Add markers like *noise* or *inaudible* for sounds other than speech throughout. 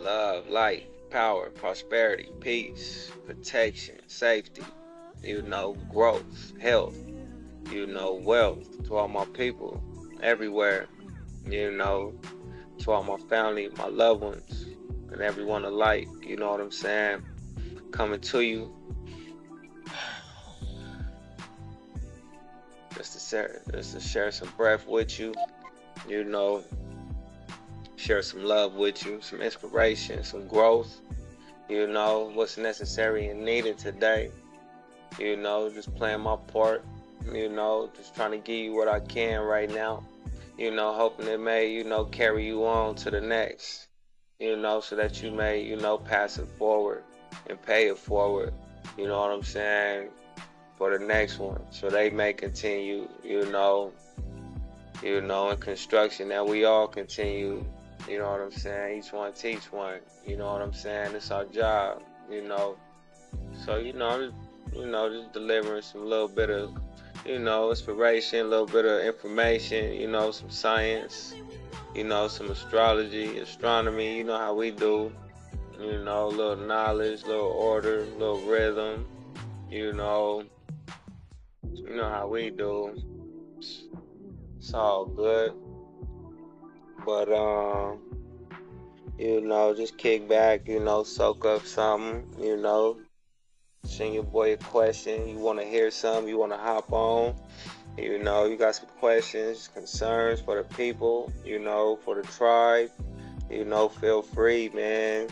Love, light, power, prosperity, peace, protection, safety, you know, growth, health, you know, wealth to all my people everywhere, you know, to all my family, my loved ones, and everyone alike, you know what I'm saying? Coming to you. Just to share, just to share some breath with you, you know, share some love with you, some inspiration, some growth, you know, what's necessary and needed today. You know, just playing my part, you know, just trying to give you what I can right now. You know, hoping it may, you know, carry you on to the next. You know, so that you may, you know, pass it forward and pay it forward. You know what I'm saying? For the next one. So they may continue, you know, you know, in construction that we all continue you know what I'm saying? Each one teach one. You know what I'm saying? It's our job. You know. So you know, you know, just delivering some little bit of, you know, inspiration, a little bit of information. You know, some science. You know, some astrology, astronomy. You know how we do. You know, a little knowledge, little order, little rhythm. You know, you know how we do. It's all good. But um, you know, just kick back, you know, soak up something, you know. Send your boy a question. You wanna hear something, you wanna hop on. You know, you got some questions, concerns for the people, you know, for the tribe. You know, feel free, man.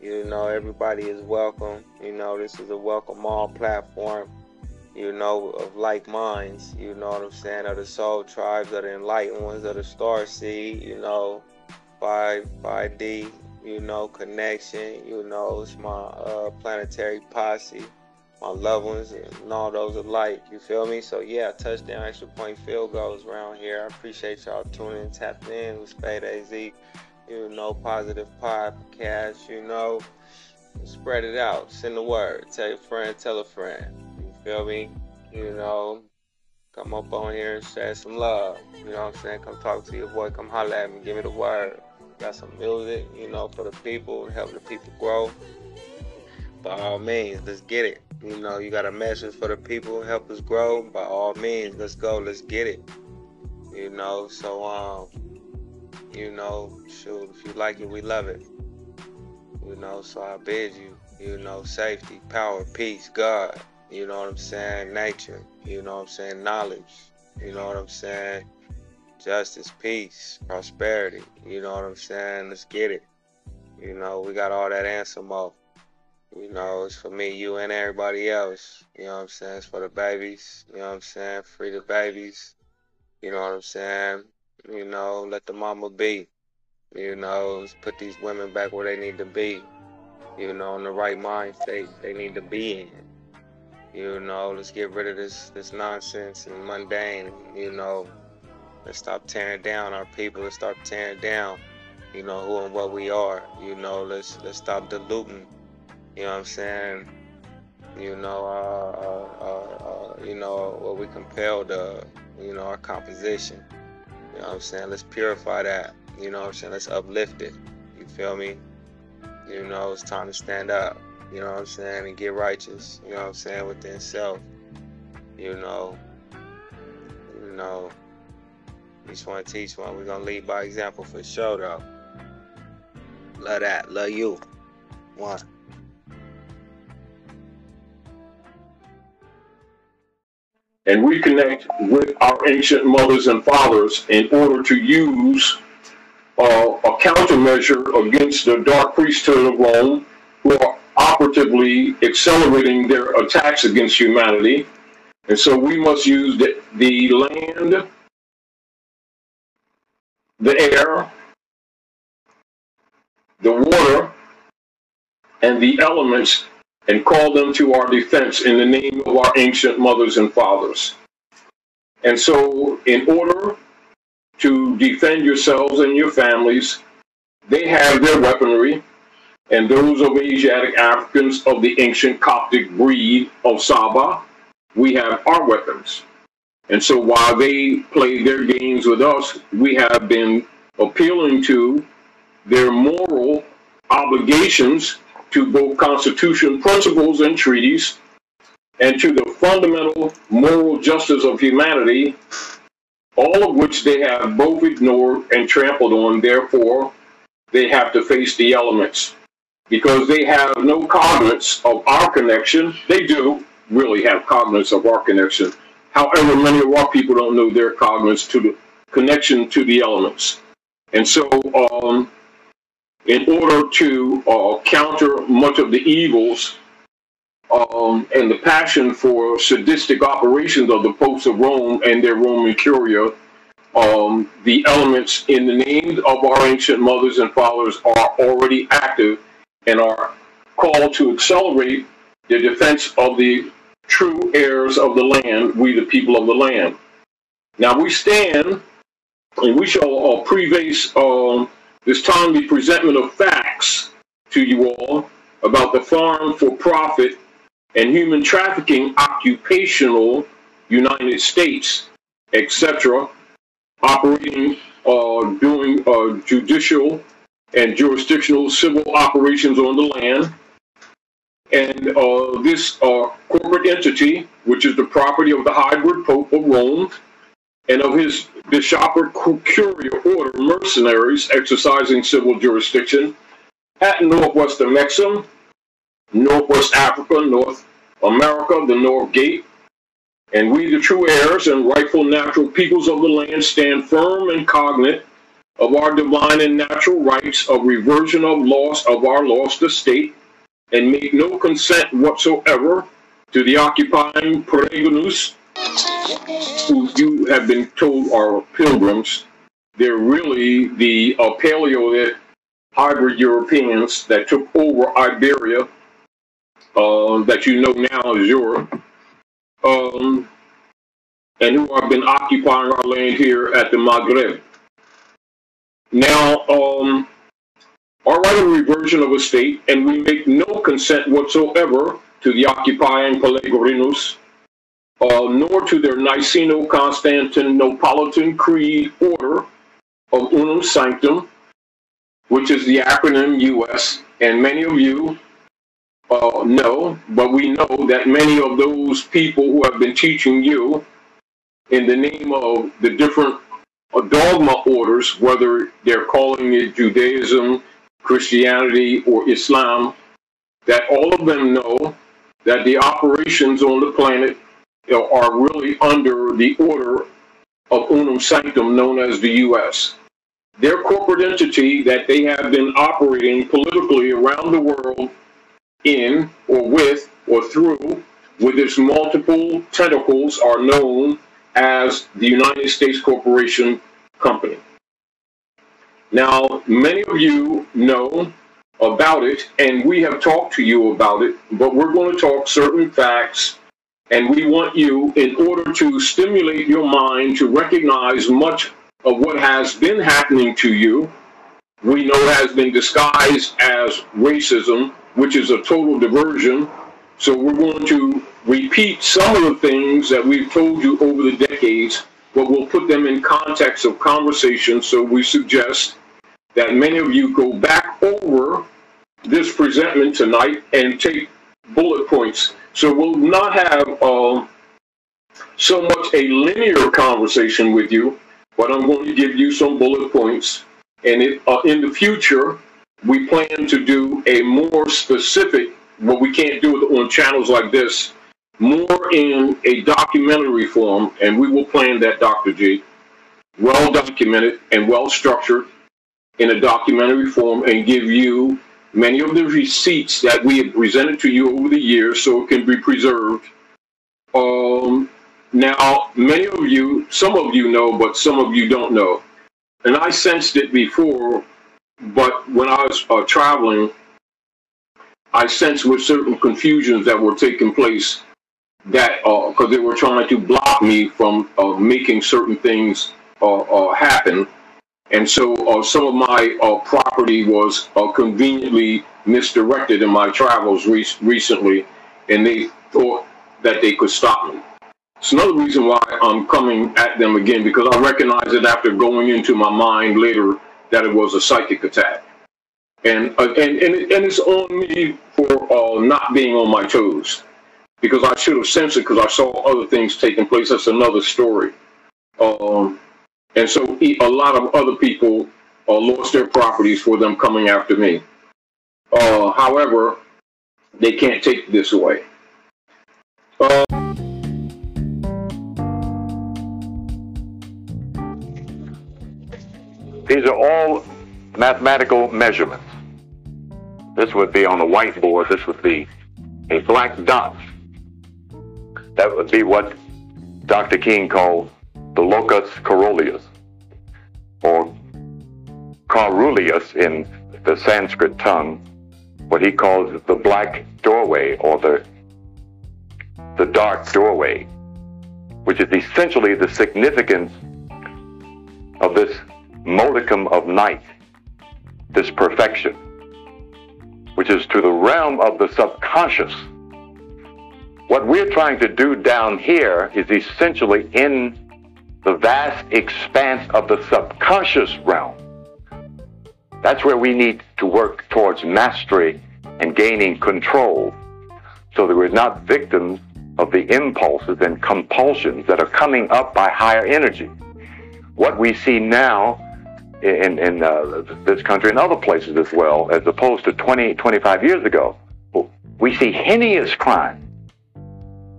You know, everybody is welcome. You know, this is a welcome all platform you know, of like minds, you know what I'm saying, of the soul tribes, of the enlightened ones, of the star seed, you know, 5, 5D, you know, connection, you know, it's my uh, planetary posse, my loved ones, and all those alike, you feel me? So, yeah, touchdown, extra point field goals around here. I appreciate y'all tuning in, tapping in with Spade AZ, you know, positive podcast, you know, spread it out, send the word, tell your friend, tell a friend. Feel me? You know, come up on here and share some love. You know what I'm saying? Come talk to your boy. Come holler at me. Give me the word. Got some music, you know, for the people, help the people grow. By all means, let's get it. You know, you got a message for the people, help us grow. By all means, let's go, let's get it. You know, so um, you know, shoot, if you like it, we love it. You know, so I bid you, you know, safety, power, peace, God you know what I'm saying? Nature, you know what I'm saying? Knowledge, you know what I'm saying? Justice, peace, prosperity, you know what I'm saying? Let's get it. You know, we got all that answer mo. You know, it's for me, you, and everybody else. You know what I'm saying? It's for the babies. You know what I'm saying? Free the babies. You know what I'm saying? You know, let the mama be. You know, put these women back where they need to be. You know, in the right mind state they need to be in. You know, let's get rid of this this nonsense and mundane. You know, let's stop tearing down our people. Let's start tearing down. You know who and what we are. You know, let's let's stop diluting. You know what I'm saying? You know, uh, uh, uh, uh you know what we compelled. You know our composition. You know what I'm saying? Let's purify that. You know what I'm saying? Let's uplift it. You feel me? You know, it's time to stand up you know what I'm saying, and get righteous, you know what I'm saying, within self. You know, you know, each one teach one. We're gonna lead by example for sure though. Love that, love you. One. And reconnect with our ancient mothers and fathers in order to use uh, a countermeasure against the dark priesthood of Rome, who are operatively accelerating their attacks against humanity. And so we must use the, the land, the air, the water, and the elements and call them to our defense in the name of our ancient mothers and fathers. And so, in order to defend yourselves and your families, they have their weaponry, and those of Asiatic Africans of the ancient Coptic breed of Saba, we have our weapons. And so while they play their games with us, we have been appealing to their moral obligations to both constitution principles and treaties and to the fundamental moral justice of humanity, all of which they have both ignored and trampled on. Therefore, they have to face the elements because they have no cognizance of our connection. They do really have cognizance of our connection. However, many of our people don't know their cognizance to the connection to the elements. And so, um, in order to uh, counter much of the evils um, and the passion for sadistic operations of the popes of Rome and their Roman Curia, um, the elements in the names of our ancient mothers and fathers are already active and are called to accelerate the defense of the true heirs of the land, we the people of the land. Now we stand and we shall uh, preface um, this timely presentment of facts to you all about the farm for profit and human trafficking occupational United States, etc., operating, uh, doing uh, judicial and jurisdictional civil operations on the land. And uh, this uh, corporate entity, which is the property of the hybrid Pope of Rome and of his bishopric curia order mercenaries exercising civil jurisdiction at northwestern Mexico, northwest Africa, North America, the North Gate, and we, the true heirs and rightful natural peoples of the land, stand firm and cognate of our divine and natural rights of reversion of loss of our lost estate, and make no consent whatsoever to the occupying peregrinus, who you have been told are pilgrims. They're really the uh, Paleo hybrid Europeans that took over Iberia, uh, that you know now as Europe, um, and who have been occupying our land here at the Maghreb. Now, um, our right of reversion of a state, and we make no consent whatsoever to the occupying Pellegrinos, uh, nor to their Niceno-Constantinopolitan Creed order of Unum Sanctum, which is the acronym US, and many of you uh, know, but we know that many of those people who have been teaching you in the name of the different dogma orders, whether they're calling it Judaism, Christianity, or Islam, that all of them know that the operations on the planet are really under the order of unum sanctum known as the U.S. Their corporate entity that they have been operating politically around the world in or with or through with its multiple tentacles are known as the United States Corporation Company. Now, many of you know about it, and we have talked to you about it, but we're going to talk certain facts, and we want you, in order to stimulate your mind to recognize much of what has been happening to you, we know has been disguised as racism, which is a total diversion. So we're going to repeat some of the things that we've told you over the decades, but we'll put them in context of conversation. So we suggest that many of you go back over this presentment tonight and take bullet points. So we'll not have uh, so much a linear conversation with you, but I'm going to give you some bullet points. And it, uh, in the future, we plan to do a more specific, what we can't do on channels like this, more in a documentary form, and we will plan that, Dr. G, well documented and well structured in a documentary form and give you many of the receipts that we have presented to you over the years so it can be preserved. Um, now, many of you, some of you know, but some of you don't know. And I sensed it before, but when I was uh, traveling, I sensed with certain confusions that were taking place that because uh, they were trying to block me from uh, making certain things uh, uh, happen. And so uh, some of my uh, property was conveniently misdirected in my travels re- recently, and they thought that they could stop me. It's another reason why I'm coming at them again because I recognize it after going into my mind later that it was a psychic attack, and and and, and it's on me for not being on my toes because I should have sensed it because I saw other things taking place. That's another story. Um, and so a lot of other people uh, lost their properties for them coming after me. Uh, however, they can't take this away. Uh, These are all mathematical measurements. This would be on a whiteboard. This would be a black dot. That would be what Dr. King called the locus coeruleus, or caruleus in the Sanskrit tongue, what he calls the black doorway or the the dark doorway, which is essentially the significance of this modicum of night, this perfection, which is to the realm of the subconscious. What we're trying to do down here is essentially in the vast expanse of the subconscious realm. That's where we need to work towards mastery and gaining control so that we're not victims of the impulses and compulsions that are coming up by higher energy. What we see now in, in uh, this country and other places as well, as opposed to 20, 25 years ago, we see heinous crime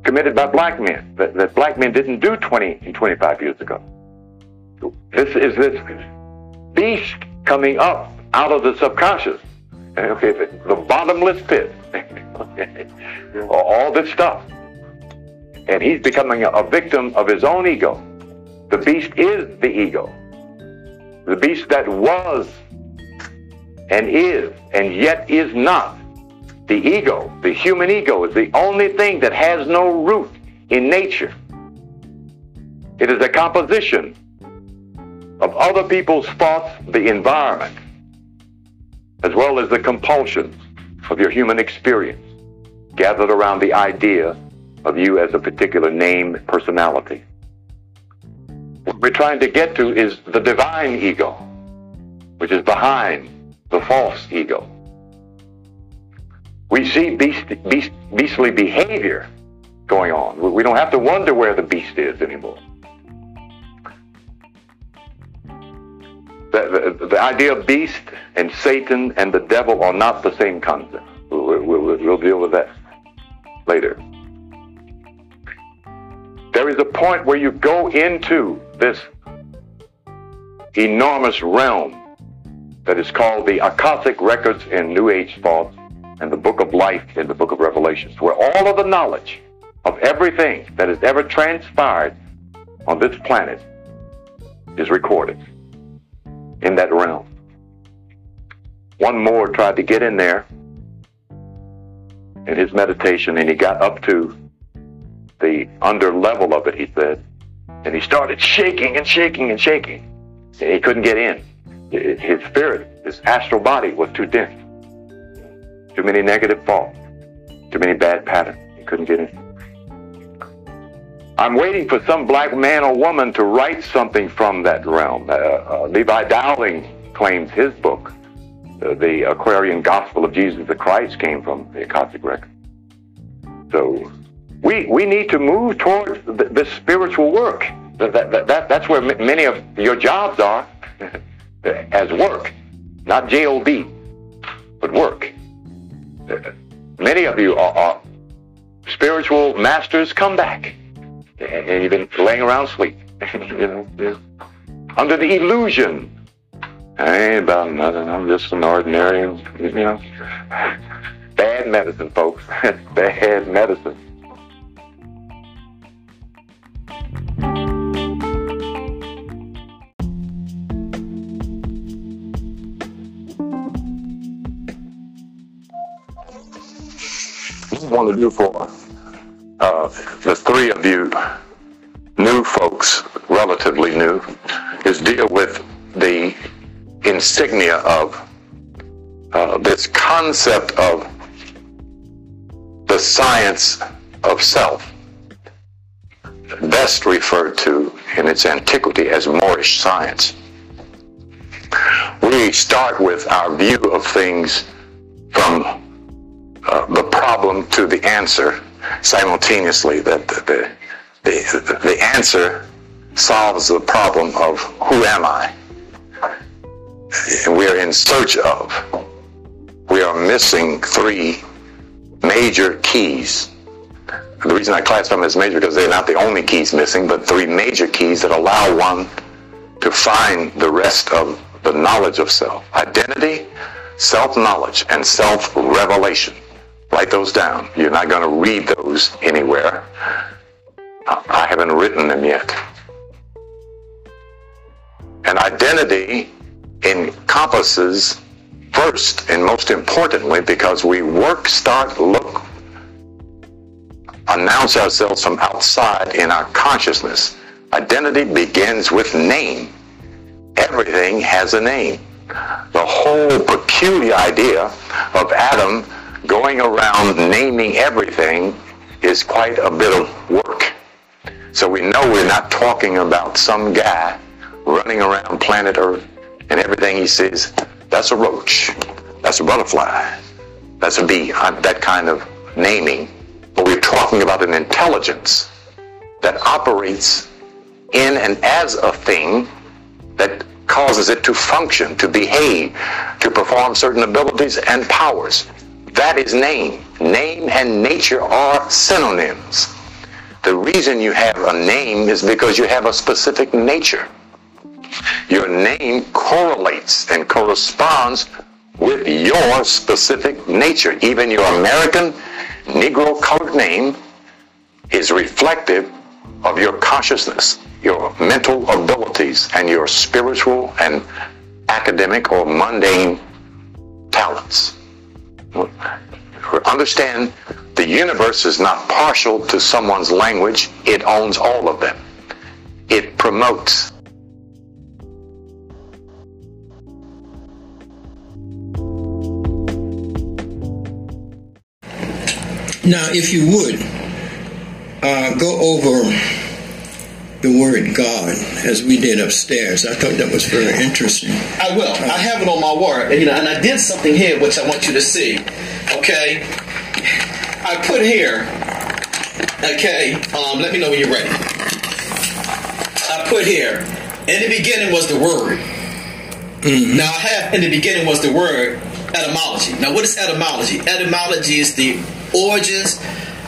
committed by black men that, that black men didn't do 20 and 25 years ago. This is this beast coming up out of the subconscious. Okay, the bottomless pit. *laughs* All this stuff. And he's becoming a victim of his own ego. The beast is the ego. The beast that was and is and yet is not the ego, the human ego, is the only thing that has no root in nature. It is a composition of other people's thoughts, the environment, as well as the compulsions of your human experience, gathered around the idea of you as a particular name personality. What we're trying to get to is the divine ego, which is behind the false ego we see beast, beast, beastly behavior going on. We don't have to wonder where the beast is anymore. The, the, the idea of beast and Satan and the devil are not the same concept. We'll, we'll, we'll deal with that later. There is a point where you go into this enormous realm that is called the Akashic records in New Age thought and the book of life in the book of Revelations, where all of the knowledge of everything that has ever transpired on this planet is recorded in that realm. One more tried to get in there in his meditation, and he got up to the under level of it, he said, and he started shaking and shaking and shaking, and he couldn't get in. His spirit, his astral body was too dense. Too many negative thoughts. Too many bad patterns. He couldn't get in. I'm waiting for some black man or woman to write something from that realm. Uh, uh, Levi Dowling claims his book, uh, The Aquarian Gospel of Jesus the Christ, came from the Akashic Record. So we, we need to move towards the, spiritual work. That, that, that, that's where m- many of your jobs are *laughs* as work, not J-O-B, but work many of you are, are spiritual masters come back. And you've been laying around sleep. *laughs* you know, under the illusion. I ain't about nothing. I'm just an ordinary, you know. *laughs* Bad medicine, folks. *laughs* Bad medicine. Want to do for uh, the three of you new folks, relatively new, is deal with the insignia of uh, this concept of the science of self, best referred to in its antiquity as Moorish science. We start with our view of things from uh, the problem to the answer simultaneously. That the, the, the answer solves the problem of who am I? We are in search of. We are missing three major keys. The reason I classify them as major because they're not the only keys missing, but three major keys that allow one to find the rest of the knowledge of self. Identity, self-knowledge, and self-revelation. Write those down. You're not going to read those anywhere. I haven't written them yet. And identity encompasses first and most importantly because we work, start, look, announce ourselves from outside in our consciousness. Identity begins with name. Everything has a name. The whole peculiar idea of Adam going around naming everything is quite a bit of work. So we know we're not talking about some guy running around planet Earth and everything he says, that's a roach, that's a butterfly, that's a bee, that kind of naming. But we're talking about an intelligence that operates in and as a thing that causes it to function, to behave, to perform certain abilities and powers. That is name. Name and nature are synonyms. The reason you have a name is because you have a specific nature. Your name correlates and corresponds with your specific nature. Even your American Negro colored name is reflective of your consciousness, your mental abilities, and your spiritual and academic or mundane talents. Understand the universe is not partial to someone's language, it owns all of them. It promotes Now, if you would, uh, go over word God as we did upstairs. I thought that was very interesting. I will. I have it on my word. And, you know, and I did something here which I want you to see. Okay. I put here, okay, um, let me know when you're ready. I put here, in the beginning was the word. Mm-hmm. Now I have in the beginning was the word etymology. Now what is etymology? Etymology is the origins,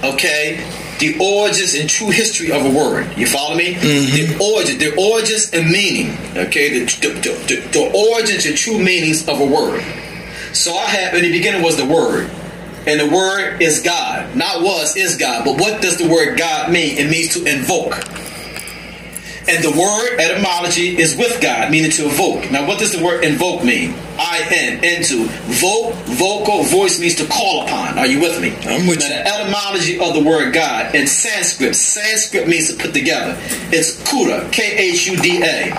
okay, the origins and true history of a word. You follow me? Mm-hmm. The origin, the origins and meaning. Okay, the, the, the, the, origins and true meanings of a word. So I have in the beginning was the word, and the word is God. Not was is God, but what does the word God mean? It means to invoke. And the word etymology is with God, meaning to evoke. Now, what does the word invoke mean? I N, into. Vote, vocal, voice means to call upon. Are you with me? I'm with now, you. the etymology of the word God in Sanskrit, Sanskrit means to put together. It's Kuda, K H U D A.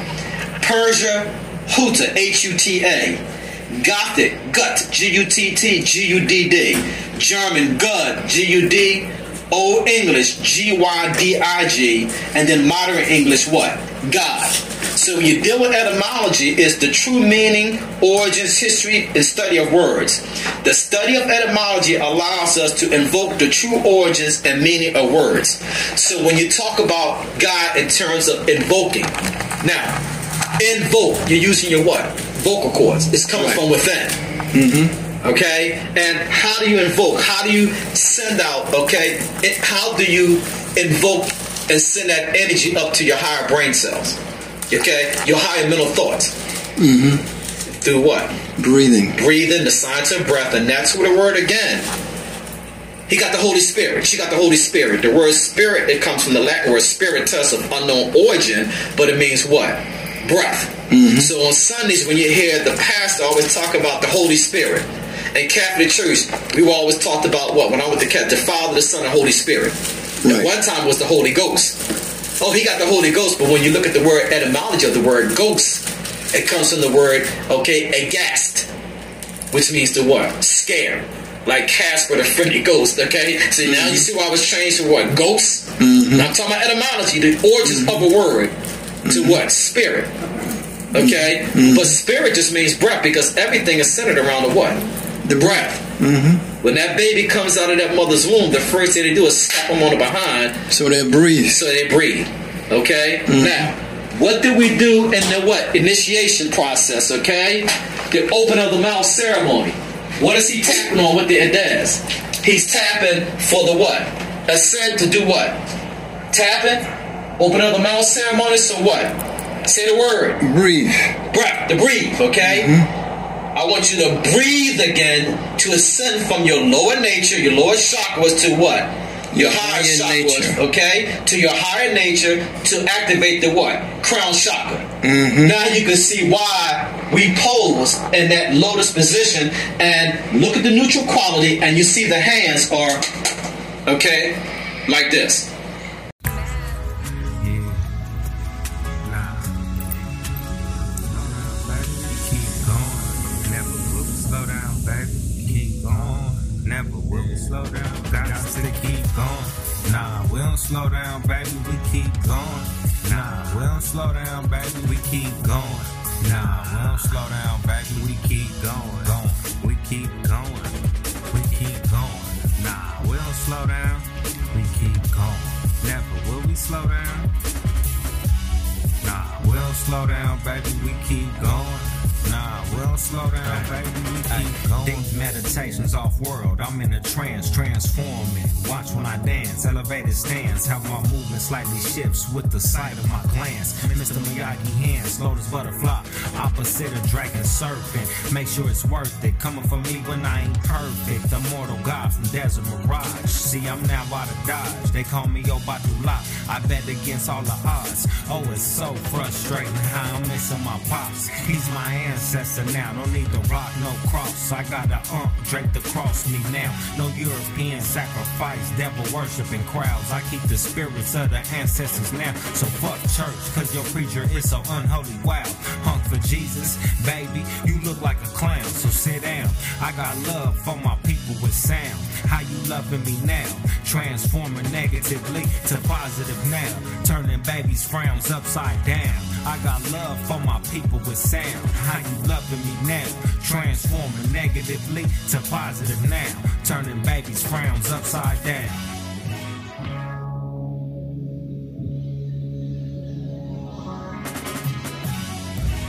Persia, Huta, H U T A. Gothic, Gut, G U T T, G U D D. German, Gud, G U D. Old English, G Y D I G, and then modern English, what? God. So when you deal with etymology, is the true meaning, origins, history, and study of words. The study of etymology allows us to invoke the true origins and meaning of words. So when you talk about God in terms of invoking, now, invoke, you're using your what? Vocal cords. It's coming right. from within. Mm-hmm. Okay? And how do you invoke? How do you send out, okay? How do you invoke and send that energy up to your higher brain cells? Okay? Your higher mental thoughts. Mm-hmm. Through what? Breathing. Breathing, the science of breath, and that's where the word again. He got the Holy Spirit. She got the Holy Spirit. The word spirit, it comes from the Latin word spiritus of unknown origin, but it means what? Breath. Mm-hmm. So on Sundays, when you hear the pastor always talk about the Holy Spirit, in Catholic Church, we were always talked about what? When I went to Catholic, the Father, the Son, and Holy Spirit. Right. At one time was the Holy Ghost. Oh, he got the Holy Ghost, but when you look at the word etymology of the word ghost, It comes from the word, okay, aghast, which means the what? Scare. Like Casper the friendly ghost, okay? So now you see why I was changed from what? Ghost? Mm-hmm. Now I'm talking about etymology, the origins of a word to what? Spirit. Okay? Mm-hmm. But spirit just means breath because everything is centered around the what? The breath. Mm-hmm. When that baby comes out of that mother's womb, the first thing they do is slap them on the behind So they breathe. so they breathe. Okay? Mm-hmm. Now, what do we do in the what? Initiation process, okay? The open of the mouth ceremony. What is he tapping on with the does? He's tapping for the what? Ascent to do what? Tapping? Open of the mouth ceremony, so what? Say the word. Breathe. Breath, to breathe, okay? I want you to breathe again to ascend from your lower nature, your lower chakras to what? Your higher, Higher chakras, nature. okay? To your higher nature to activate the what? Crown chakra. Mm-hmm. Now you can see why we pose in that lotus position and look at the neutral quality and you see the hands are, okay, like this. Slow down, baby. We keep going. Nah, we don't slow down, baby. We keep going. Nah, we don't slow down, baby. We keep going. Going. We keep going. We keep going. Nah, we don't slow down. We keep going. Never will we slow down. Nah, we don't slow down, baby. We keep going. Nah, we don't slow down, baby. We keep going. Deep meditations off world. I'm in a trance, transforming. Watch when I dance, elevated stance. How my movement slightly shifts with the sight of my glance. Mr. Miyagi hands, lotus butterfly. Opposite of dragon serpent. Make sure it's worth it. Coming for me when I ain't perfect. The mortal god from Desert Mirage. See, I'm now out of dodge. They call me Obadula. I bet against all the odds. Oh, it's so frustrating how I'm missing my pops. He's my ancestor now. Don't need to rock, no cross. I got a ump uh, draped across me now. No European sacrifice, devil worshiping crowds. I keep the spirits of the ancestors now. So fuck church, cause your preacher is so unholy. Wow, hunk for Jesus, baby. You look like a clown, so sit down. I got love for my people with sound. How you loving me now? Transforming negatively to positive now. Turning babies' frowns upside down. I got love for my people with sound. How you loving me now? Transforming negatively to positive now. Turning babies' frowns upside down.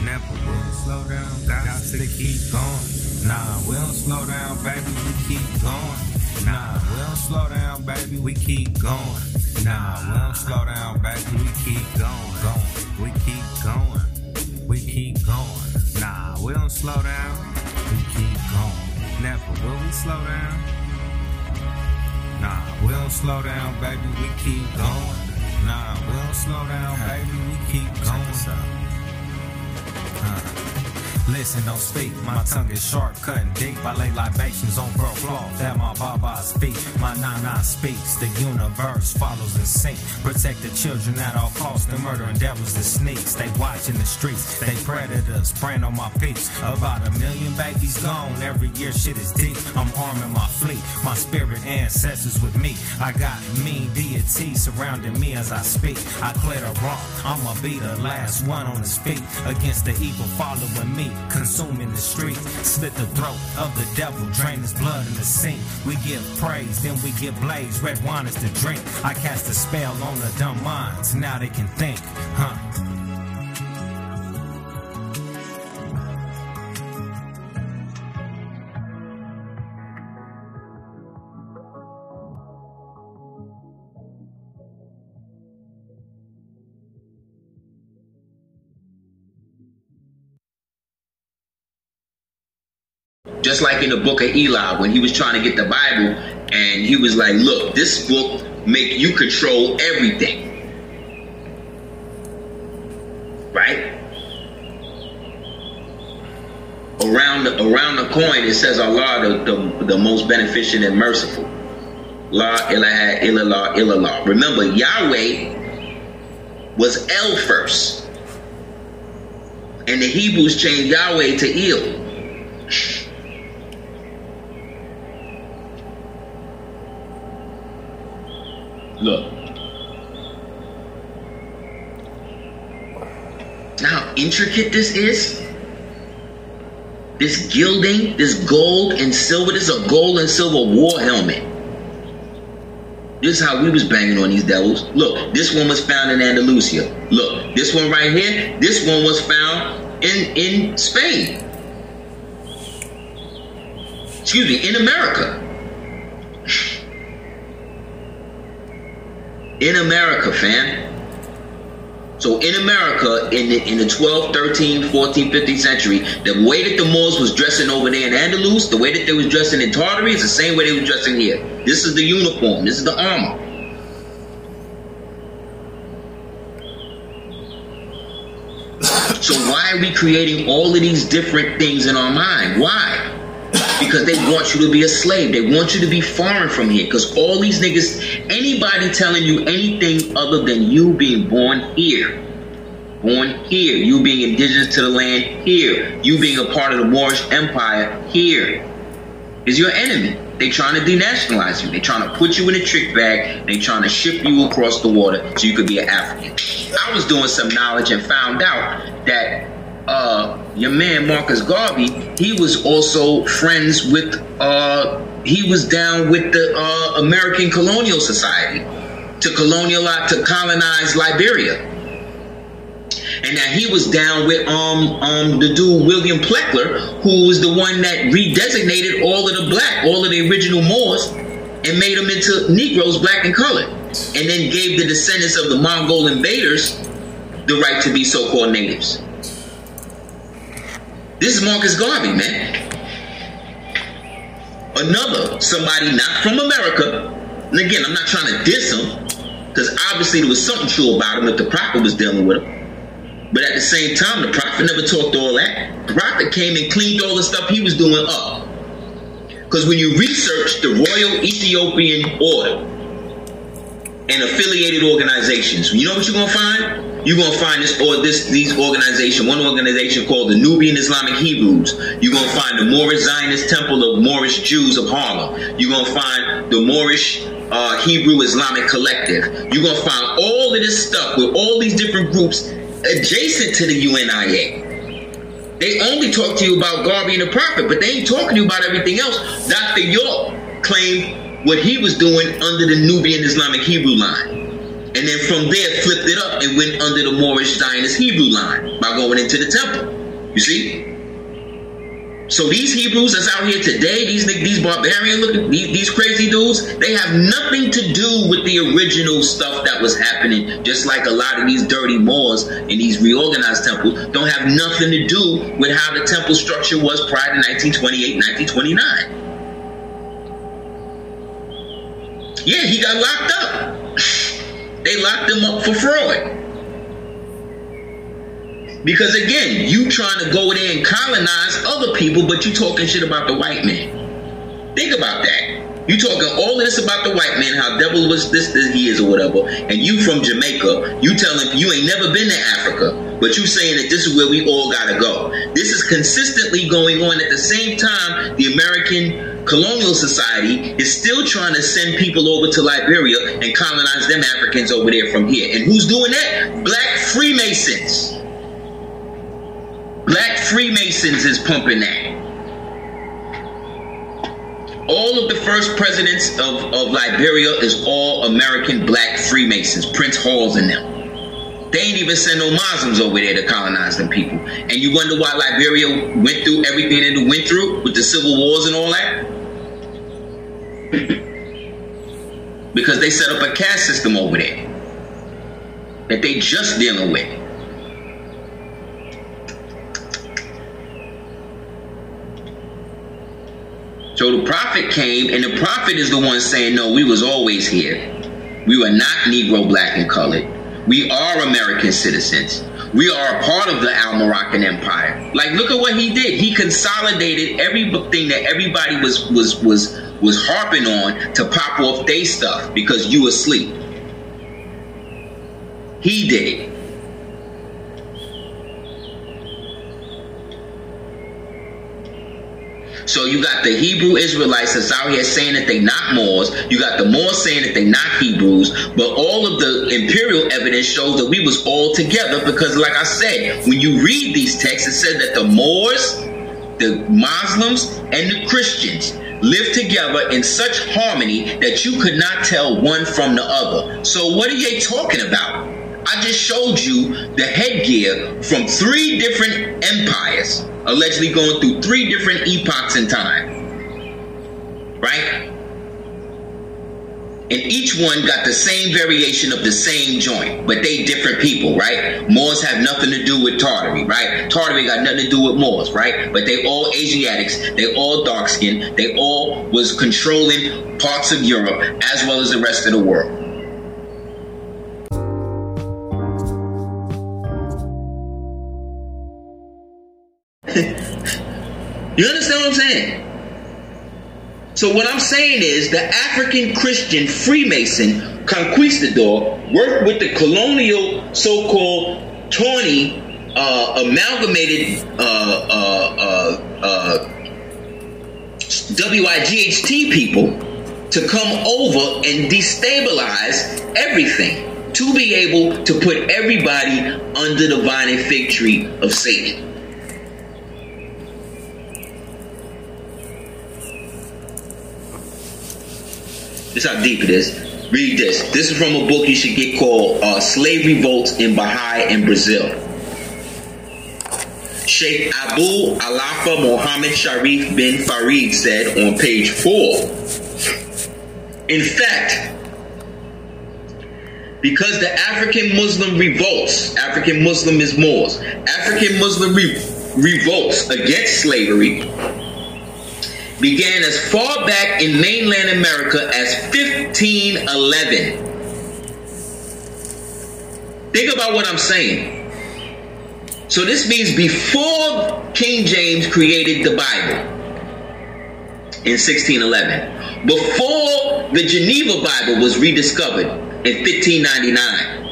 Never will slow down, got to keep going. Nah, we don't slow down, baby, we keep going. Nah, we don't slow down, baby, we keep going. Nah, we don't slow down, baby, we keep going, going. We keep going, we keep going. Nah, we don't slow down, we keep going. Never will we slow down. Nah, we don't slow down, baby, we keep going. Nah, we don't slow down, baby, we keep going. Listen, don't speak. My tongue is sharp, cutting deep. I lay libations on pearl cloth that my Baba's feet. My nana speaks. The universe follows in sync. Protect the children at all costs. The murdering devils that sneaks. They watch in the streets. They predators preying on my peeps. About a million babies gone. Every year shit is deep. I'm arming my fleet. My spirit ancestors with me. I got mean deities surrounding me as I speak. I clear the wrong. I'ma be the last one on his feet. Against the evil following me. Consuming the street. Slit the throat of the devil. Drain his blood in the sink. We give praise, then we give blaze. Red wine is the drink. I cast a spell on the dumb minds. Now they can think, huh? Just like in the book of Eli, when he was trying to get the Bible, and he was like, "Look, this book make you control everything." Right? Around the, around the coin, it says Allah, the, the, the most beneficent and merciful. La ilaha illallah illallah. Remember, Yahweh was El first. And the Hebrews changed Yahweh to El. Look. Now how intricate this is? This gilding, this gold and silver, this is a gold and silver war helmet. This is how we was banging on these devils. Look, this one was found in Andalusia. Look, this one right here, this one was found in, in Spain. Excuse me, in America. In America, fam. So in America, in the, in the 12th, 13th, 14th, 15th century, the way that the Moors was dressing over there in Andalus, the way that they was dressing in Tartary is the same way they was dressing here. This is the uniform. This is the armor. *laughs* So why are we creating all of these different things in our mind? Why? Because they want you to be a slave. They want you to be foreign from here. Because all these niggas, anybody telling you anything other than you being born here, born here, you being indigenous to the land here, you being a part of the Moorish Empire here, is your enemy. They trying to denationalize you. They trying to put you in a trick bag. They trying to ship you across the water so you could be an African. I was doing some knowledge and found out that uh, your man Marcus Garvey, he was also friends with, uh, he was down with the uh, American Colonial Society to colonialize, to colonize Liberia. And that he was down with um um the dude William Plecker, who was the one that redesignated all of the black, all of the original Moors, and made them into Negroes, black and colored, and then gave the descendants of the Mongol invaders the right to be so-called natives. This is Marcus Garvey, man. Another somebody not from America. And again, I'm not trying to diss him, because obviously there was something true about him if the prophet was dealing with him. But at the same time, the prophet never talked all that. The prophet came and cleaned all the stuff he was doing up. Because when you research the Royal Ethiopian Order and affiliated organizations, you know what you're gonna find? You're gonna find this or this these organization, one organization called the Nubian Islamic Hebrews. You're gonna find the Moorish Zionist Temple of Moorish Jews of Harlem. You're gonna find the Moorish uh, Hebrew Islamic Collective. You're gonna find all of this stuff with all these different groups adjacent to the UNIA. They only talk to you about Garvey and the Prophet, but they ain't talking to you about everything else. Dr. York claimed what he was doing under the Nubian Islamic Hebrew line. And then from there, flipped it up and went under the Moorish Zionist Hebrew line by going into the temple. You see? So these Hebrews that's out here today, these these barbarian looking, these, these crazy dudes, they have nothing to do with the original stuff that was happening. Just like a lot of these dirty Moors in these reorganized temples don't have nothing to do with how the temple structure was prior to 1928, 1929. Yeah, he got locked up. They locked him up for fraud. Because again, you trying to go there and colonize other people, but you talking shit about the white man. Think about that. You talking all this about the white man, how devil was this, this he is or whatever, and you from Jamaica, you telling you ain't never been to Africa, but you saying that this is where we all gotta go. This is consistently going on at the same time the American colonial society is still trying to send people over to Liberia and colonize them Africans over there from here. And who's doing that? Black Freemasons. Black Freemasons is pumping that. All of the first presidents of, of Liberia is all American black Freemasons, Prince Halls and them. They ain't even send no Muslims over there to colonize them people. And you wonder why Liberia went through everything that it went through with the civil wars and all that? *laughs* because they set up a caste system over there that they just dealing with. So the prophet came, and the prophet is the one saying, No, we was always here. We were not Negro, black, and colored. We are American citizens. We are a part of the Al Moroccan Empire. Like, look at what he did. He consolidated everything that everybody was was was was harping on to pop off they stuff because you asleep. He did it. So you got the Hebrew Israelites that's out here saying that they not Moors. You got the Moors saying that they not Hebrews. But all of the imperial evidence shows that we was all together because, like I said, when you read these texts, it says that the Moors, the Muslims, and the Christians lived together in such harmony that you could not tell one from the other. So what are you talking about? I just showed you the headgear from three different empires, allegedly going through three different epochs in time. Right? And each one got the same variation of the same joint, but they different people, right? Moors have nothing to do with Tartary, right? Tartary got nothing to do with Moors, right? But they all Asiatics, they all dark skinned, they all was controlling parts of Europe as well as the rest of the world. *laughs* you understand what I'm saying? So what I'm saying is the African Christian Freemason conquistador worked with the colonial so-called Tawny uh, amalgamated uh, uh, uh, uh WIGHT people to come over and destabilize everything to be able to put everybody under the vine and fig tree of Satan. This how deep it is. Read this. This is from a book you should get called uh, Slave Revolts in Bahia in Brazil. Sheikh Abu Alafa Mohammed Sharif bin Farid said on page 4 In fact, because the African Muslim revolts, African Muslim is Moors, African Muslim re- revolts against slavery began as far back in mainland America as 1511. Think about what I'm saying. So this means before King James created the Bible in 1611, before the Geneva Bible was rediscovered in 1599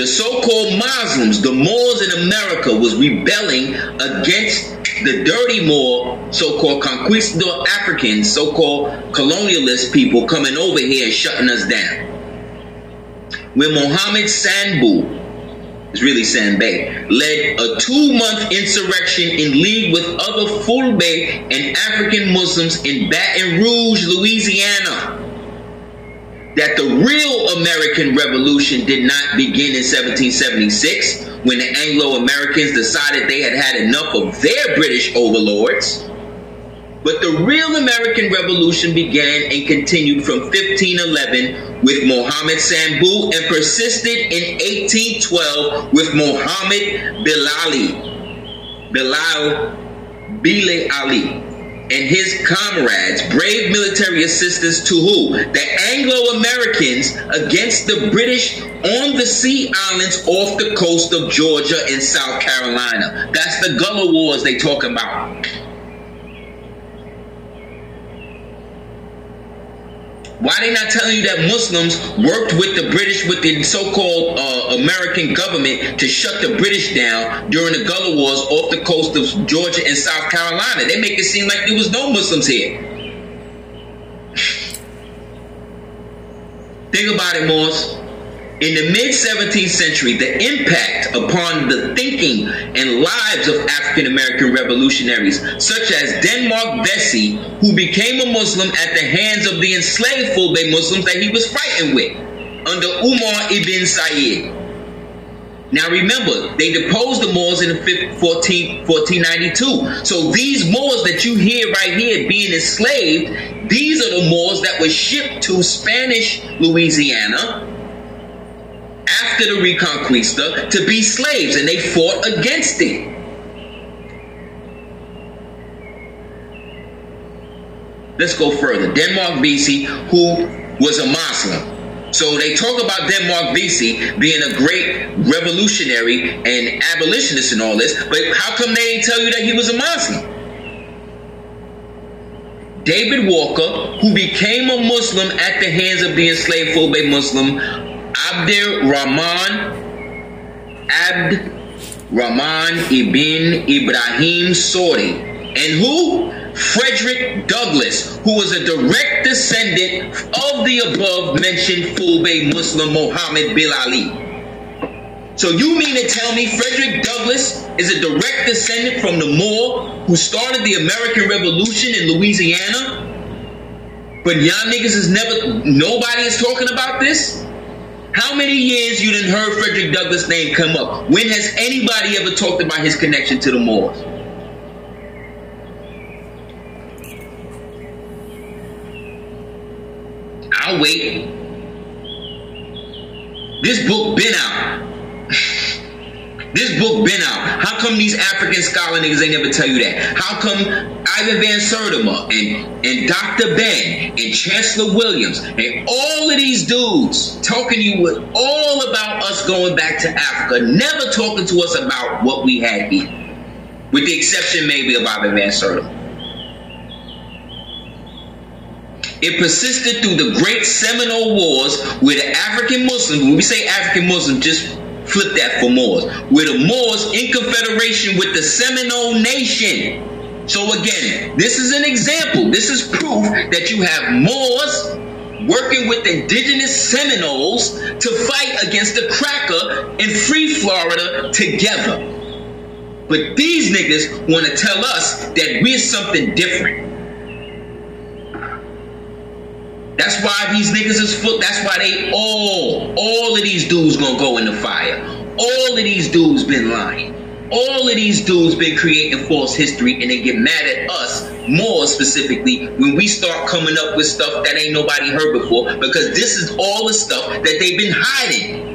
the so-called Muslims, the Moors in America, was rebelling against the dirty Moor, so-called conquistador Africans, so-called colonialist people coming over here and shutting us down. When Mohammed Sanbu, it's really Sanbay, led a two-month insurrection in league with other Fulbe and African Muslims in Baton Rouge, Louisiana that the real American Revolution did not begin in 1776 when the Anglo Americans decided they had had enough of their British overlords. But the real American Revolution began and continued from 1511 with Mohammed Sambu and persisted in 1812 with Muhammad Bilali. Bilal Bile Ali and his comrades, brave military assistance to who? The Anglo Americans against the British on the sea islands off the coast of Georgia and South Carolina. That's the Gullah Wars they talk about. Why they not telling you that Muslims worked with the British, with the so-called uh, American government to shut the British down during the Gullah Wars off the coast of Georgia and South Carolina? They make it seem like there was no Muslims here. Think about it, Morse. In the mid 17th century, the impact upon the thinking and lives of African American revolutionaries, such as Denmark Vesey, who became a Muslim at the hands of the enslaved Fulbe Muslims that he was fighting with under Umar ibn Said. Now remember, they deposed the Moors in 14, 1492. So these Moors that you hear right here being enslaved, these are the Moors that were shipped to Spanish Louisiana after the Reconquista to be slaves, and they fought against it. Let's go further. Denmark Vesey, who was a Muslim. So they talk about Denmark Vesey being a great revolutionary and abolitionist and all this, but how come they didn't tell you that he was a Muslim? David Walker, who became a Muslim at the hands of the enslaved Fulbe Muslim Abd Rahman Abd Rahman ibn Ibrahim Sori. And who? Frederick Douglass, who was a direct descendant of the above mentioned Fulbe Muslim Muhammad Bin Ali. So you mean to tell me Frederick Douglass is a direct descendant from the Moor who started the American Revolution in Louisiana? But y'all niggas is never, nobody is talking about this? How many years you didn't heard Frederick Douglass' name come up? When has anybody ever talked about his connection to the Moors? I'll wait. This book been out. Been out. How come these African scholar niggas ain't never tell you that? How come Ivan Van Sertima and, and Dr. Ben and Chancellor Williams and all of these dudes talking to you with all about us going back to Africa, never talking to us about what we had here. With the exception maybe of Ivan Van Sertima. It persisted through the great Seminole Wars where the African Muslims, when we say African Muslims, just flip that for Moors, where the Moors in confederation with the Seminole Nation. So again, this is an example. This is proof that you have Moors working with indigenous Seminoles to fight against the cracker and free Florida together. But these niggas want to tell us that we're something different. That's why these niggas is full. That's why they all, all of these dudes gonna go in the fire. All of these dudes been lying. All of these dudes been creating false history and they get mad at us more specifically when we start coming up with stuff that ain't nobody heard before because this is all the stuff that they've been hiding.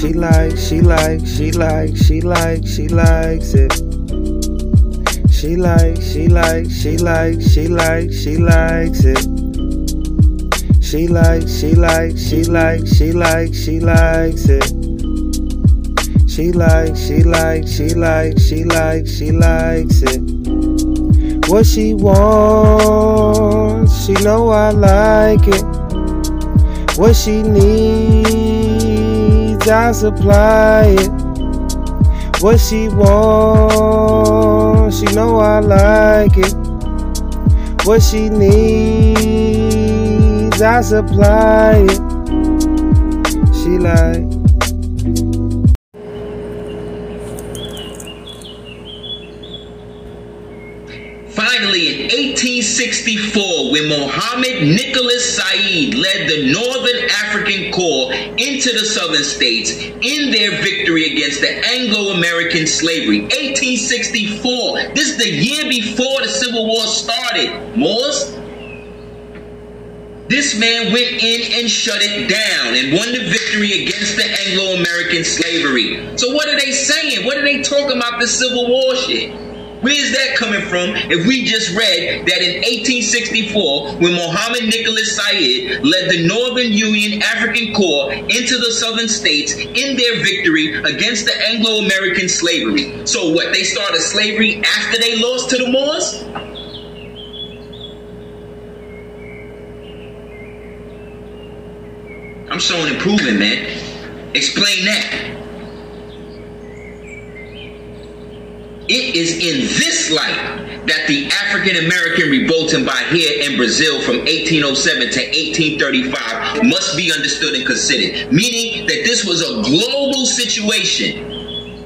She likes, she likes, she likes, she likes, she likes it. She likes, she likes, she likes, she likes, she likes it. She likes, she likes, she likes, she likes, she likes it. She likes, she likes, she likes, she likes, she likes it. What she wants, she know I like it. What she needs, I supply it. What she wants, she know I like it. What she needs, I supply it. She like. 1864, when Mohammed Nicholas Said led the Northern African Corps into the southern states in their victory against the Anglo-American slavery. 1864. This is the year before the Civil War started. Morse, This man went in and shut it down and won the victory against the Anglo-American slavery. So what are they saying? What are they talking about the Civil War shit? Where's that coming from if we just read that in 1864, when Mohammed Nicholas Said led the Northern Union African Corps into the southern states in their victory against the Anglo American slavery? So, what? They started slavery after they lost to the Moors? I'm showing improvement, man. Explain that. It is in this light that the African American revolts in Bahia in Brazil from 1807 to 1835 must be understood and considered, meaning that this was a global situation.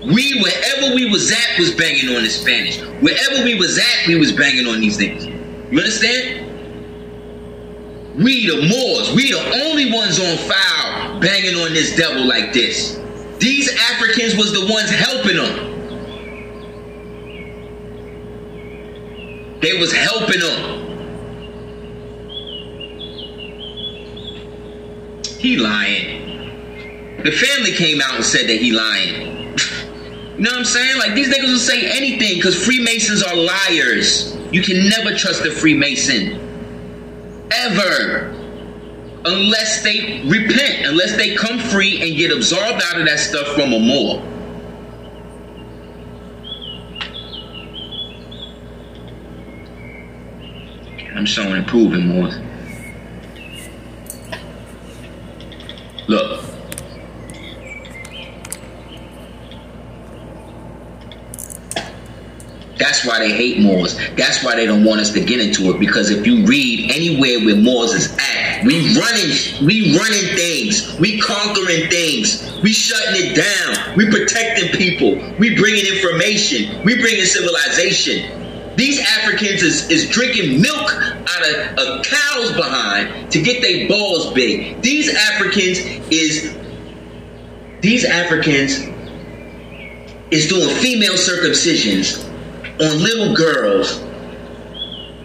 We, wherever we was at, was banging on the Spanish. Wherever we was at, we was banging on these things. You understand? We, the Moors, we the only ones on file banging on this devil like this. These Africans was the ones helping them. They was helping him. He lying. The family came out and said that he lying. You know what I'm saying? Like these niggas will say anything because Freemasons are liars. You can never trust a Freemason. Ever. unless they repent, unless they come free and get absorbed out of that stuff from a more. I'm showing improving more. Look. That's why they hate Moors. That's why they don't want us to get into it. Because if you read anywhere where Moors is at, we running, we running things, we conquering things, we shutting it down, we protecting people, we bringing information, we bringing civilization. These Africans is, is drinking milk out of a cow's behind to get their balls big. These Africans is these Africans is doing female circumcisions on little girls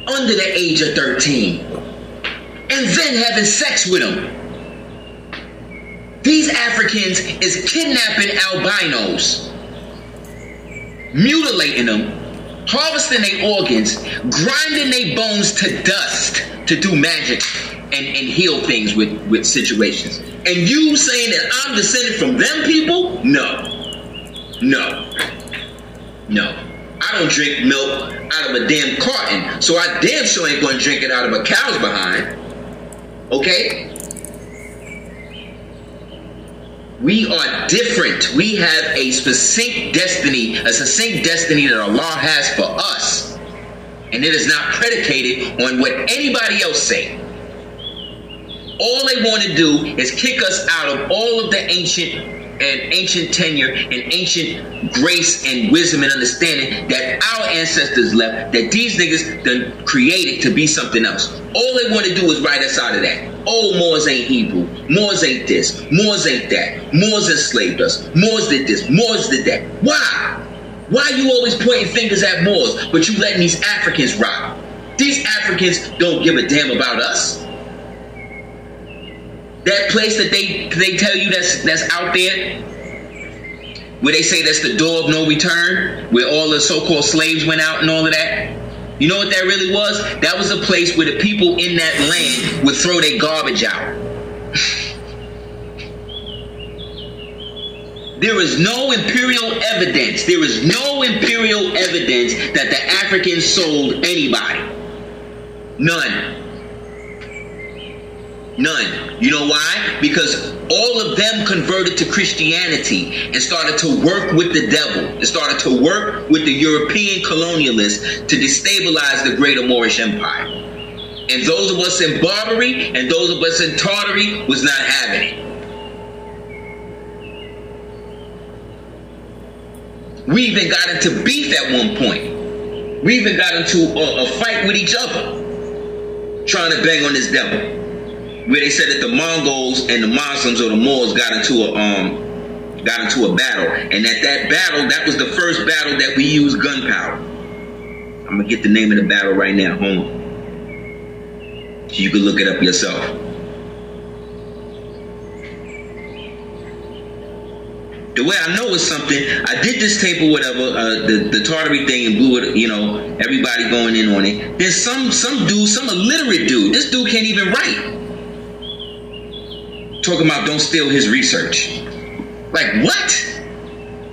under the age of 13 and then having sex with them. These Africans is kidnapping albinos, mutilating them, harvesting their organs, grinding their bones to dust to do magic and, and heal things with, with situations. And you saying that I'm descended from them people? No. No. No. I don't drink milk out of a damn carton, so I damn sure ain't gonna drink it out of a cow's behind. Okay? We are different. We have a succinct destiny, a succinct destiny that Allah has for us. And it is not predicated on what anybody else say. All they want to do is kick us out of all of the ancient and ancient tenure and ancient grace and wisdom and understanding that our ancestors left, that these niggas done created to be something else. All they want to do is write us out of that. Oh, Moors ain't evil. Moors ain't this. Moors ain't that. Moors enslaved us. Moors did this. Moors did that. Why? Why you always pointing fingers at Moors, but you letting these Africans rock? These Africans don't give a damn about us that place that they they tell you that's that's out there where they say that's the door of no return where all the so-called slaves went out and all of that. You know what that really was? That was a place where the people in that land would throw their garbage out. *laughs* There is no imperial evidence there is no imperial evidence that the africans sold anybody. None None. You know why? Because all of them converted to Christianity and started to work with the devil. and started to work with the European colonialists to destabilize the greater Moorish Empire. And those of us in Barbary and those of us in Tartary was not having it. We even got into beef at one point. We even got into a, a fight with each other, trying to bang on this devil where they said that the Mongols and the Muslims or the Moors got into a um got into a battle, and at that battle, that was the first battle that we used gunpowder. I'm gonna get the name of the battle right now. On, so you can look it up yourself. the way I know it's something, I did this tape or whatever, uh, the the Tartary thing and blew it. You know, everybody going in on it. There's some some dude, some illiterate dude. This dude can't even write talking about don't steal his research. Like what?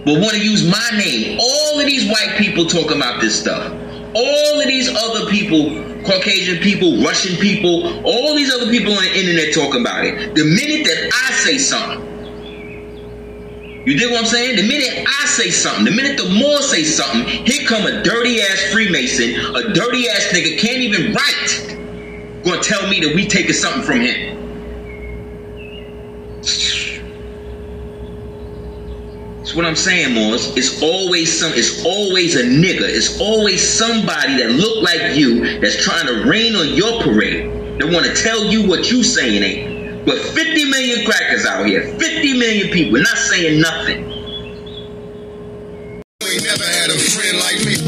But want to use my name. All of these white people talking about this stuff. All of these other people, Caucasian people, Russian people, all these other people on the internet talking about it. The minute that I say something, you dig what I'm saying? The minute I say something, the minute the more say something, here come a dirty ass Freemason, a dirty ass nigga can't even write, gonna tell me that we taking something from him. What I'm saying, Moors. It's always some. It's always a nigga. It's always somebody that look like you that's trying to rain on your parade. They want to tell you what you saying ain't. But 50 million crackers out here, 50 million people, not saying nothing.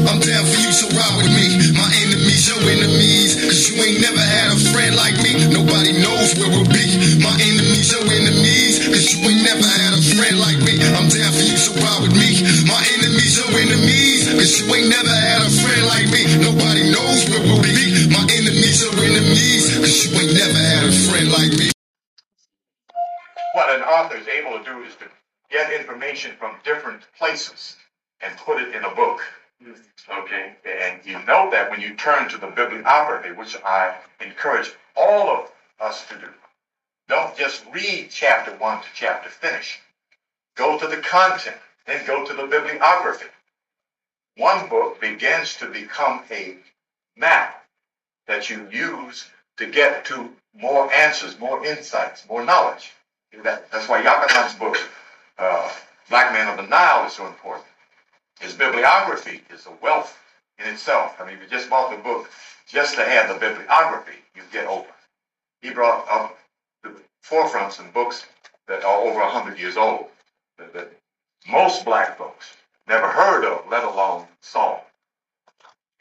I'm down for you, so ride with me. My enemies, your enemies. Cause you ain't never had a friend like me. Nobody knows where we'll be. My enemies, your enemies. Cause you ain't never had a friend like me. I'm down ride with me. My enemies, your enemies. Cause you ain't never had a friend like me. Nobody knows where we'll be. My enemies, your enemies. Cause you ain't never had a friend like me. What an author is able to do is to get information from different places and put it in a book. Okay, and you know that when you turn to the bibliography, which I encourage all of us to do. Don't just read chapter one to chapter finish. Go to the content, then go to the bibliography. One book begins to become a map that you use to get to more answers, more insights, more knowledge. That, that's why Jochannan's book, uh, Black Man of the Nile, is so important. His bibliography is a wealth in itself. I mean, if you just bought the book just to have the bibliography, you get over. He brought up the forefront some books that are over 100 years old that, that most black folks never heard of, let alone saw.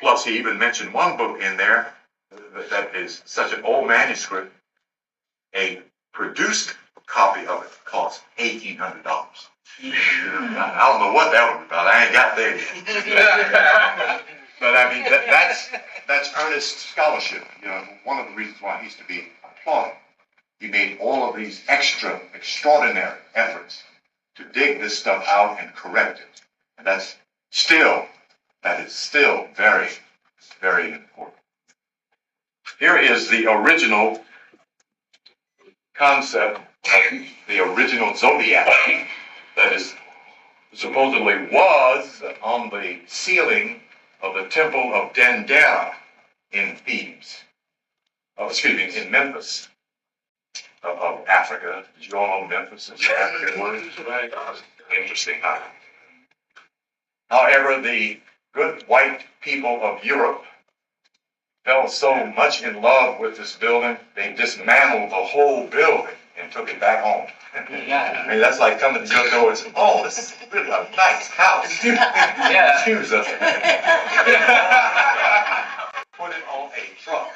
Plus, he even mentioned one book in there that is such an old manuscript. A produced copy of it costs eighteen hundred dollars. I don't know what that was about. I ain't got there yet. *laughs* but I mean, that, that's that's earnest scholarship. You know, one of the reasons why he's to be applauded. He made all of these extra, extraordinary efforts to dig this stuff out and correct it. And that's still, that is still very, very important. Here is the original concept of the original zodiac that is supposedly was on the ceiling of the temple of Dendera in Thebes. Oh, excuse me, in Memphis of, of Africa. Did you all know Memphis is an African word? Right? Interesting. Huh? However, the good white people of Europe fell so much in love with this building, they dismantled the whole building and took it back home. Yeah. *laughs* I mean, that's like coming to your door and saying, oh, this is really a nice house. *laughs* yeah. *laughs* Choose us. Put it on a truck.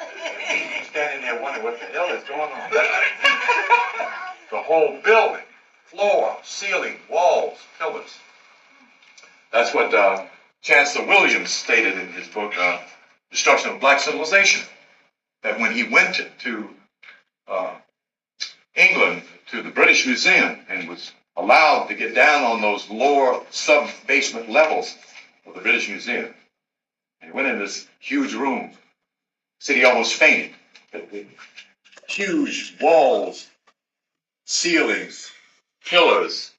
Standing there wondering what the hell is going on. the whole building, floor, ceiling, walls, pillars. That's what uh, Chancellor Williams stated in his book, uh, Destruction of Black Civilization. That when he went to uh, England to the British Museum and was allowed to get down on those lower sub basement levels of the British Museum. And he went in this huge room. City almost fainted. Huge walls, ceilings, pillars,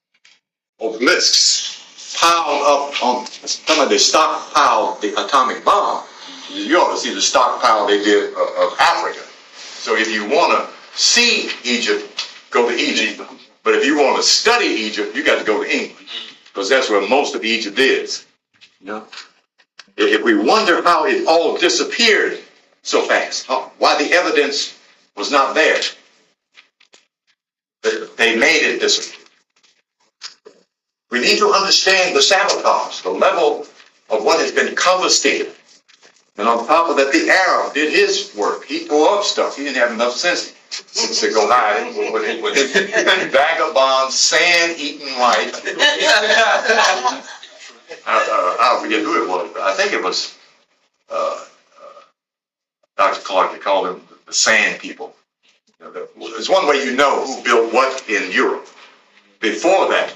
of obelisks piled up on some of the stockpile the atomic bomb. You ought to see the stockpile they did of, of Africa. So if you want to see Egypt, go to Egypt. But if you want to study Egypt, you got to go to England because that's where most of Egypt is. Know? If we wonder how it all disappeared so fast, why the evidence was not there, they made it disappear. We need to understand the sabotage, the level of what has been confiscated. And on top of that, the Arab did his work. He tore up stuff. He didn't have enough sense to go hide with, with his vagabond, sand-eating wife. *laughs* I, uh, I'll forget who it was, but I think it was uh, Dr. Clark. They called them the sand people. You there's one way you know who built what in Europe. Before that,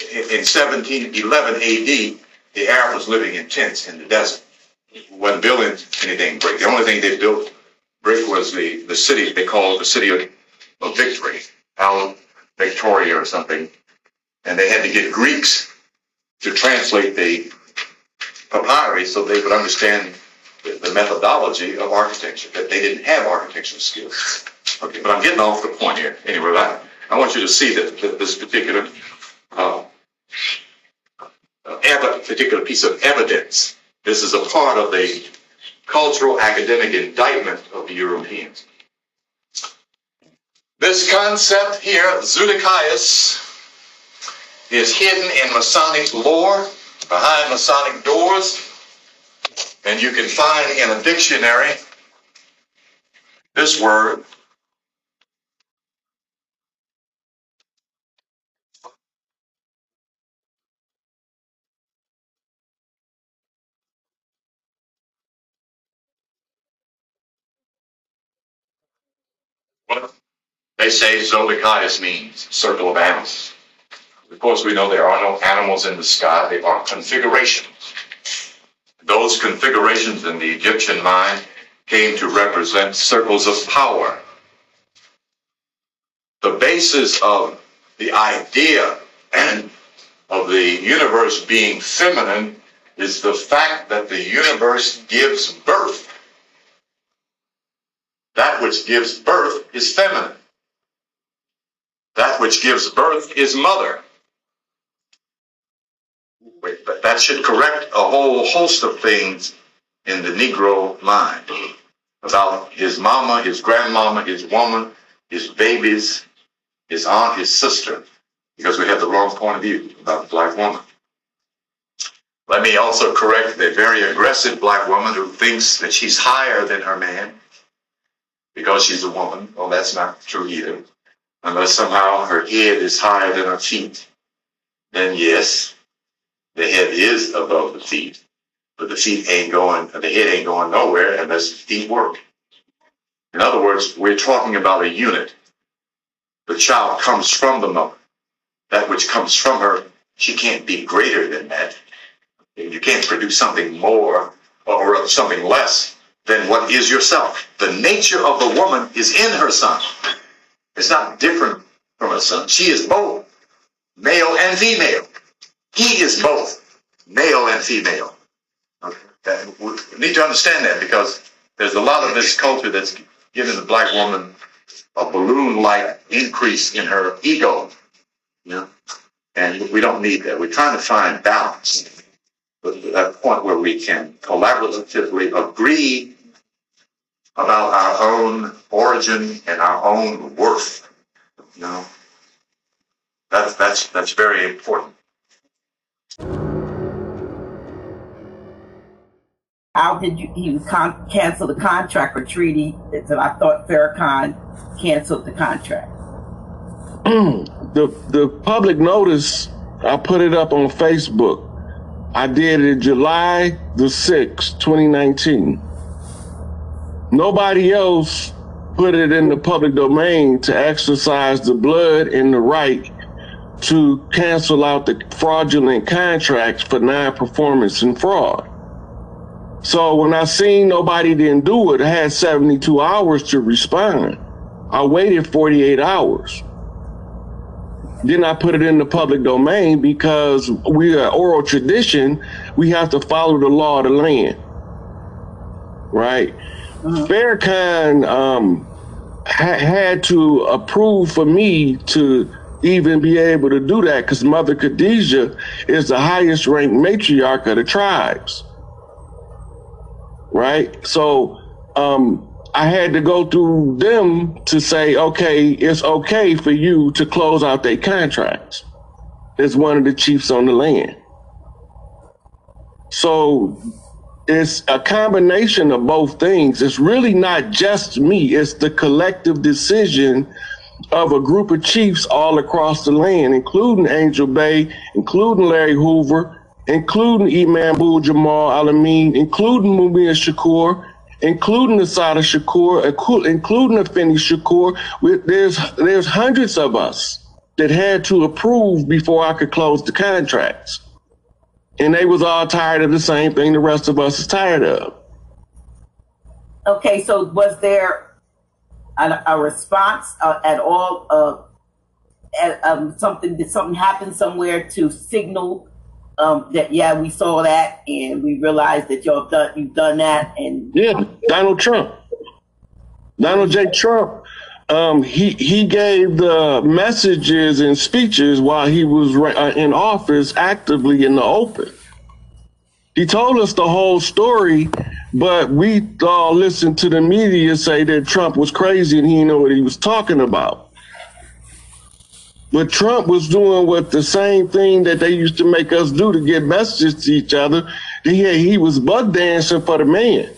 in 1711 AD, the Arab was living in tents in the desert. wasn't building anything great. The only thing they built brick was the, the city they called the city of, of victory, Al Victoria or something. And they had to get Greeks to translate the papyri so they could understand the, methodology of architecture, that they didn't have architectural skills. Okay, but I'm getting off the point here. Anyway, I, I want you to see that, that this particular uh, uh, particular piece of evidence. This is a part of the cultural academic indictment of the Europeans. This concept here, Zoodokias, is hidden in Masonic lore, behind Masonic doors, and you can find in a dictionary this word What they say Zodicaius means circle of animals. Of course, we know there are no animals in the sky, they are configurations. Those configurations in the Egyptian mind came to represent circles of power. The basis of the idea of the universe being feminine is the fact that the universe gives birth. That which gives birth is feminine. That which gives birth is mother. But that should correct a whole host of things in the Negro mind about his mama, his grandmama, his woman, his babies, his aunt, his sister, because we have the wrong point of view about the black woman. Let me also correct the very aggressive black woman who thinks that she's higher than her man because she's a woman. Well, that's not true either. Unless somehow her head is higher than her feet, then yes, the head is above the feet, but the feet ain't going, the head ain't going nowhere unless the feet work. In other words, we're talking about a unit. The child comes from the mother. That which comes from her, she can't be greater than that. You can't produce something more or something less than what is yourself. The nature of the woman is in her son. It's not different from her son. She is both male and female. He is both male and female. Okay. We need to understand that because there's a lot of this culture that's giving the black woman a balloon-like increase in her ego. And we don't need that. We're trying to find balance at a point where we can collaboratively agree about our own origin and our own worth. You know, that's that's that's very important. How did you you con- cancel the contract or treaty that I thought Farrakhan canceled the contract? Mm, the the public notice I put it up on Facebook I did it July the 6th, 2019. Nobody else put it in the public domain to exercise the blood and the right to cancel out the fraudulent contracts for non-performance and fraud. So when I seen nobody didn't do it, I had 72 hours to respond. I waited 48 hours. Then I put it in the public domain because we are oral tradition. We have to follow the law of the land, right? Uh-huh. Farrakhan um, ha- had to approve for me to even be able to do that because Mother Khadijah is the highest ranked matriarch of the tribes, right? So um, I had to go through them to say, okay, it's okay for you to close out their contracts as one of the chiefs on the land. So it's a combination of both things. It's really not just me, it's the collective decision of a group of chiefs all across the land, including Angel Bay, including Larry Hoover, including Imam Abu Jamal Alameen, including Mumia Shakur, including Assata Shakur, including Afeni Shakur. There's there's hundreds of us that had to approve before I could close the contracts, and they was all tired of the same thing the rest of us is tired of. Okay, so was there a, a response uh, at all? Uh, um, something did something happen somewhere to signal um, that yeah, we saw that and we realized that y'all done you've done that and yeah, Donald Trump, Donald J. Trump, um, he he gave the messages and speeches while he was uh, in office, actively in the open. He told us the whole story, but we all listened to the media say that Trump was crazy and he didn't know what he was talking about. But Trump was doing what the same thing that they used to make us do to get messages to each other. He, he was buck dancing for the man.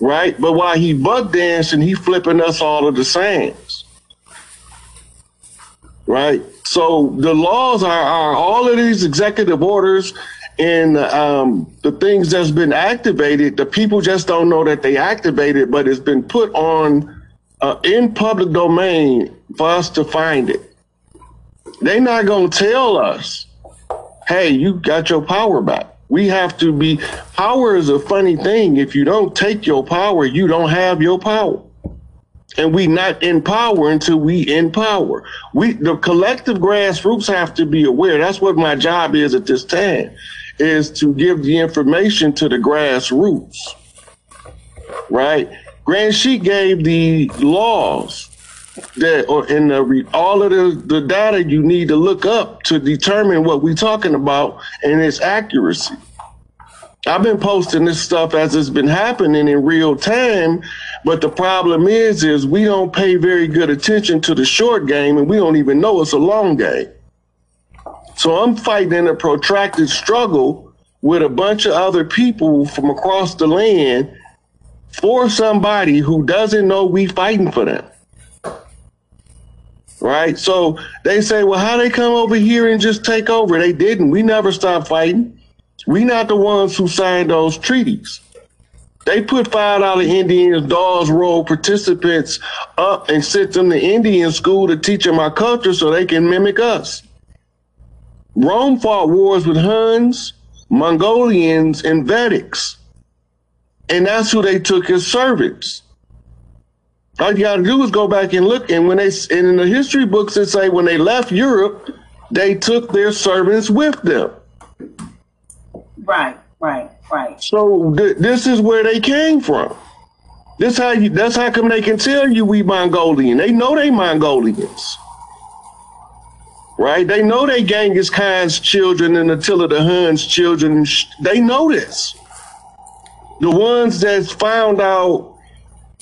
Right? But while he buck dancing, he flipping us all of the sands. Right? So the laws are, are all of these executive orders and um, the things that's been activated, the people just don't know that they activated, but it's been put on uh, in public domain for us to find it. They're not going to tell us, hey, you got your power back. We have to be, power is a funny thing. If you don't take your power, you don't have your power. And we not in power until we in power. We, the collective grassroots have to be aware. That's what my job is at this time, is to give the information to the grassroots. Right? Grand Sheik gave the laws that or in the all of the, the data you need to look up to determine what we're talking about and its accuracy. I've been posting this stuff as it's been happening in real time, but the problem is is we don't pay very good attention to the short game and we don't even know it's a long game. So I'm fighting a protracted struggle with a bunch of other people from across the land for somebody who doesn't know we fighting for them right? So they say, well, how they come over here and just take over? They didn't. We never stopped fighting. We not the ones who signed those treaties. They put five dollar Indians, Dawes Roll participants up and sent them to Indian school to teach them our culture so they can mimic us. Rome fought wars with Huns, Mongolians, and Vedics. And that's who they took as servants. All you got to do is go back and look. And when they, and in the history books, it say when they left Europe, they took their servants with them. Right, right, right. So th- this is where they came from. This how you. That's how come they can tell you we Mongolian. They know they Mongolians. Right? They know they Genghis Khan's children and Attila the Hun's children. They know this. The ones that found out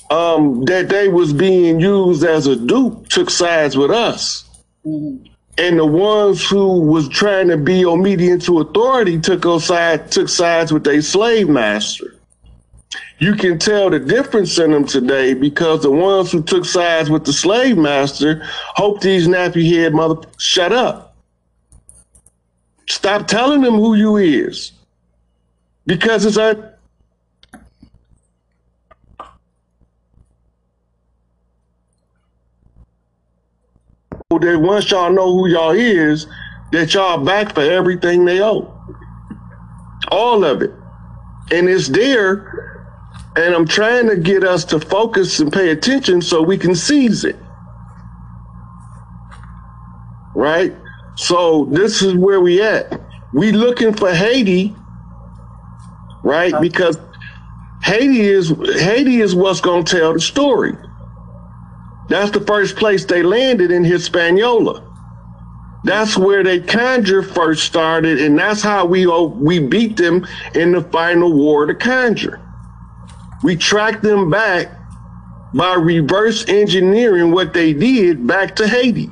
um, that they was being used as a dupe took sides with us. Mm-hmm. And the ones who was trying to be obedient to authority took side took sides with their slave master. You can tell the difference in them today because the ones who took sides with the slave master hope these nappy head mother shut up. Stop telling them who you is. Because it's a that once y'all know who y'all is, that y'all back for everything they owe. All of it. And it's there. And I'm trying to get us to focus and pay attention so we can seize it. Right? So this is where we at. We looking for Haiti, right? Because Haiti is Haiti is what's gonna tell the story. That's the first place they landed in Hispaniola. That's where they conjure first started, and that's how we we beat them in the final war to conjure. We tracked them back by reverse engineering what they did back to Haiti.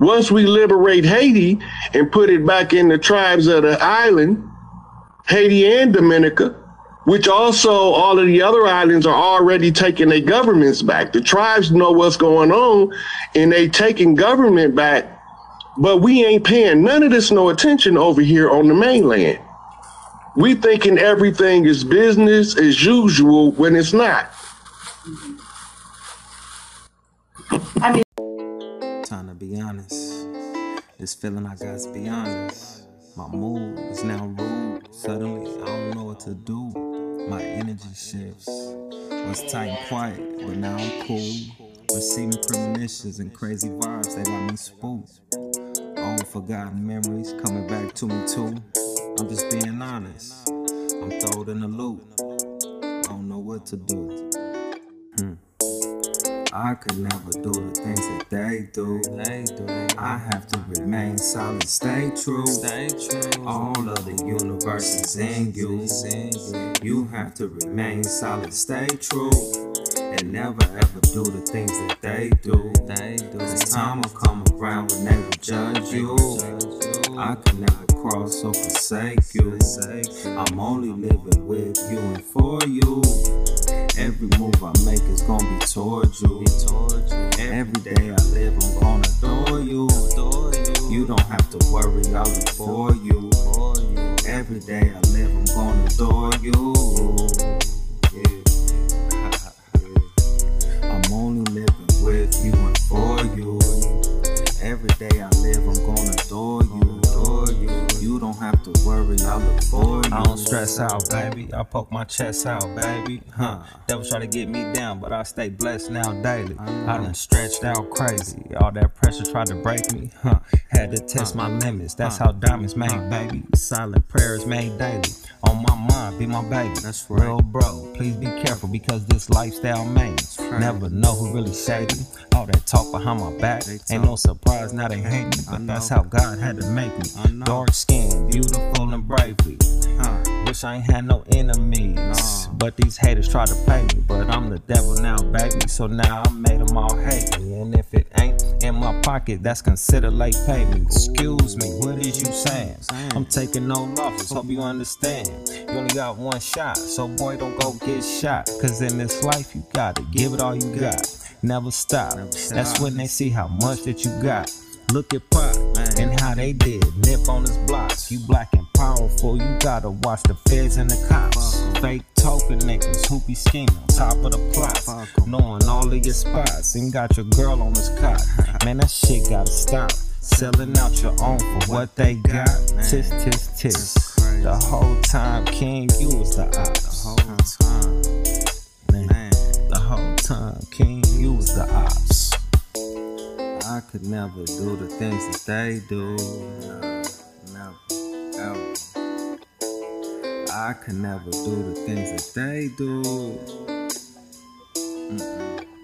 Once we liberate Haiti and put it back in the tribes of the island, Haiti and Dominica, which also all of the other islands are already taking their governments back. The tribes know what's going on and they taking government back, but we ain't paying none of this no attention over here on the mainland. We thinking everything is business as usual when it's not. I mean, time to be honest. This feeling I got to be honest. My mood is now rude. Suddenly, I don't know what to do my energy shifts. Was tight and quiet, but now I'm cool. Receiving premonitions and crazy vibes that got me spooked. Old forgotten memories coming back to me too. I'm just being honest. I'm thrown in the loop. I don't know what to do. Hmm. I could never do the things that they do. They do. I have to remain solid, stay true. Stay true. All of the universe is in you. You have to remain solid, stay true. And never ever do the things that they do. They do. Cause time will come around when they will judge you. I could never cross or forsake you. I'm only living with you and for you. Every move I make is gonna be towards you. Every day I live, I'm gonna adore you. You don't have to worry, I'll look for you. Every day I live, I'm gonna adore you. Yeah. I'm only living with you and for you. Every day I live, I'm gonna adore you. You don't have to out, baby. I poke my chest out, baby. Huh. Devil try to get me down, but I stay blessed now daily. I done stretched out crazy. All that pressure tried to break me. Huh. Had to test my limits. That's how diamonds made, baby. Silent prayers made daily. On my mind, be my baby. That's real, bro. Please be careful because this lifestyle mains. Never know who really shady. All that talk behind my back. Ain't no surprise now they hate me, but that's how God had to make me. Dark skin, beautiful and bravely. Wish I ain't had no enemies. But these haters try to pay me. But I'm the devil now, baby. So now I made them all hate me. And if it ain't in my pocket, that's considered late payment. Excuse me, what is you saying? I'm taking no losses, hope you understand. You only got one shot, so boy, don't go get shot. Cause in this life, you gotta give it all you got. Never stop. That's when they see how much that you got. Look at Pop and how they did. Nip on his blocks. You black and powerful. You gotta watch the feds and the cops. Fake token niggas who be scheming. Top of the plot. Knowing all of your spots. And got your girl on his cot. Man, that shit gotta stop. Selling out your own for what they got. Tis, tis, tis. The whole time, King, you was the ops. The whole time. Man, the whole time, King, you was the ops. I could never do the things that they do. Never, ever. I could never do the things that they do. Mm-mm.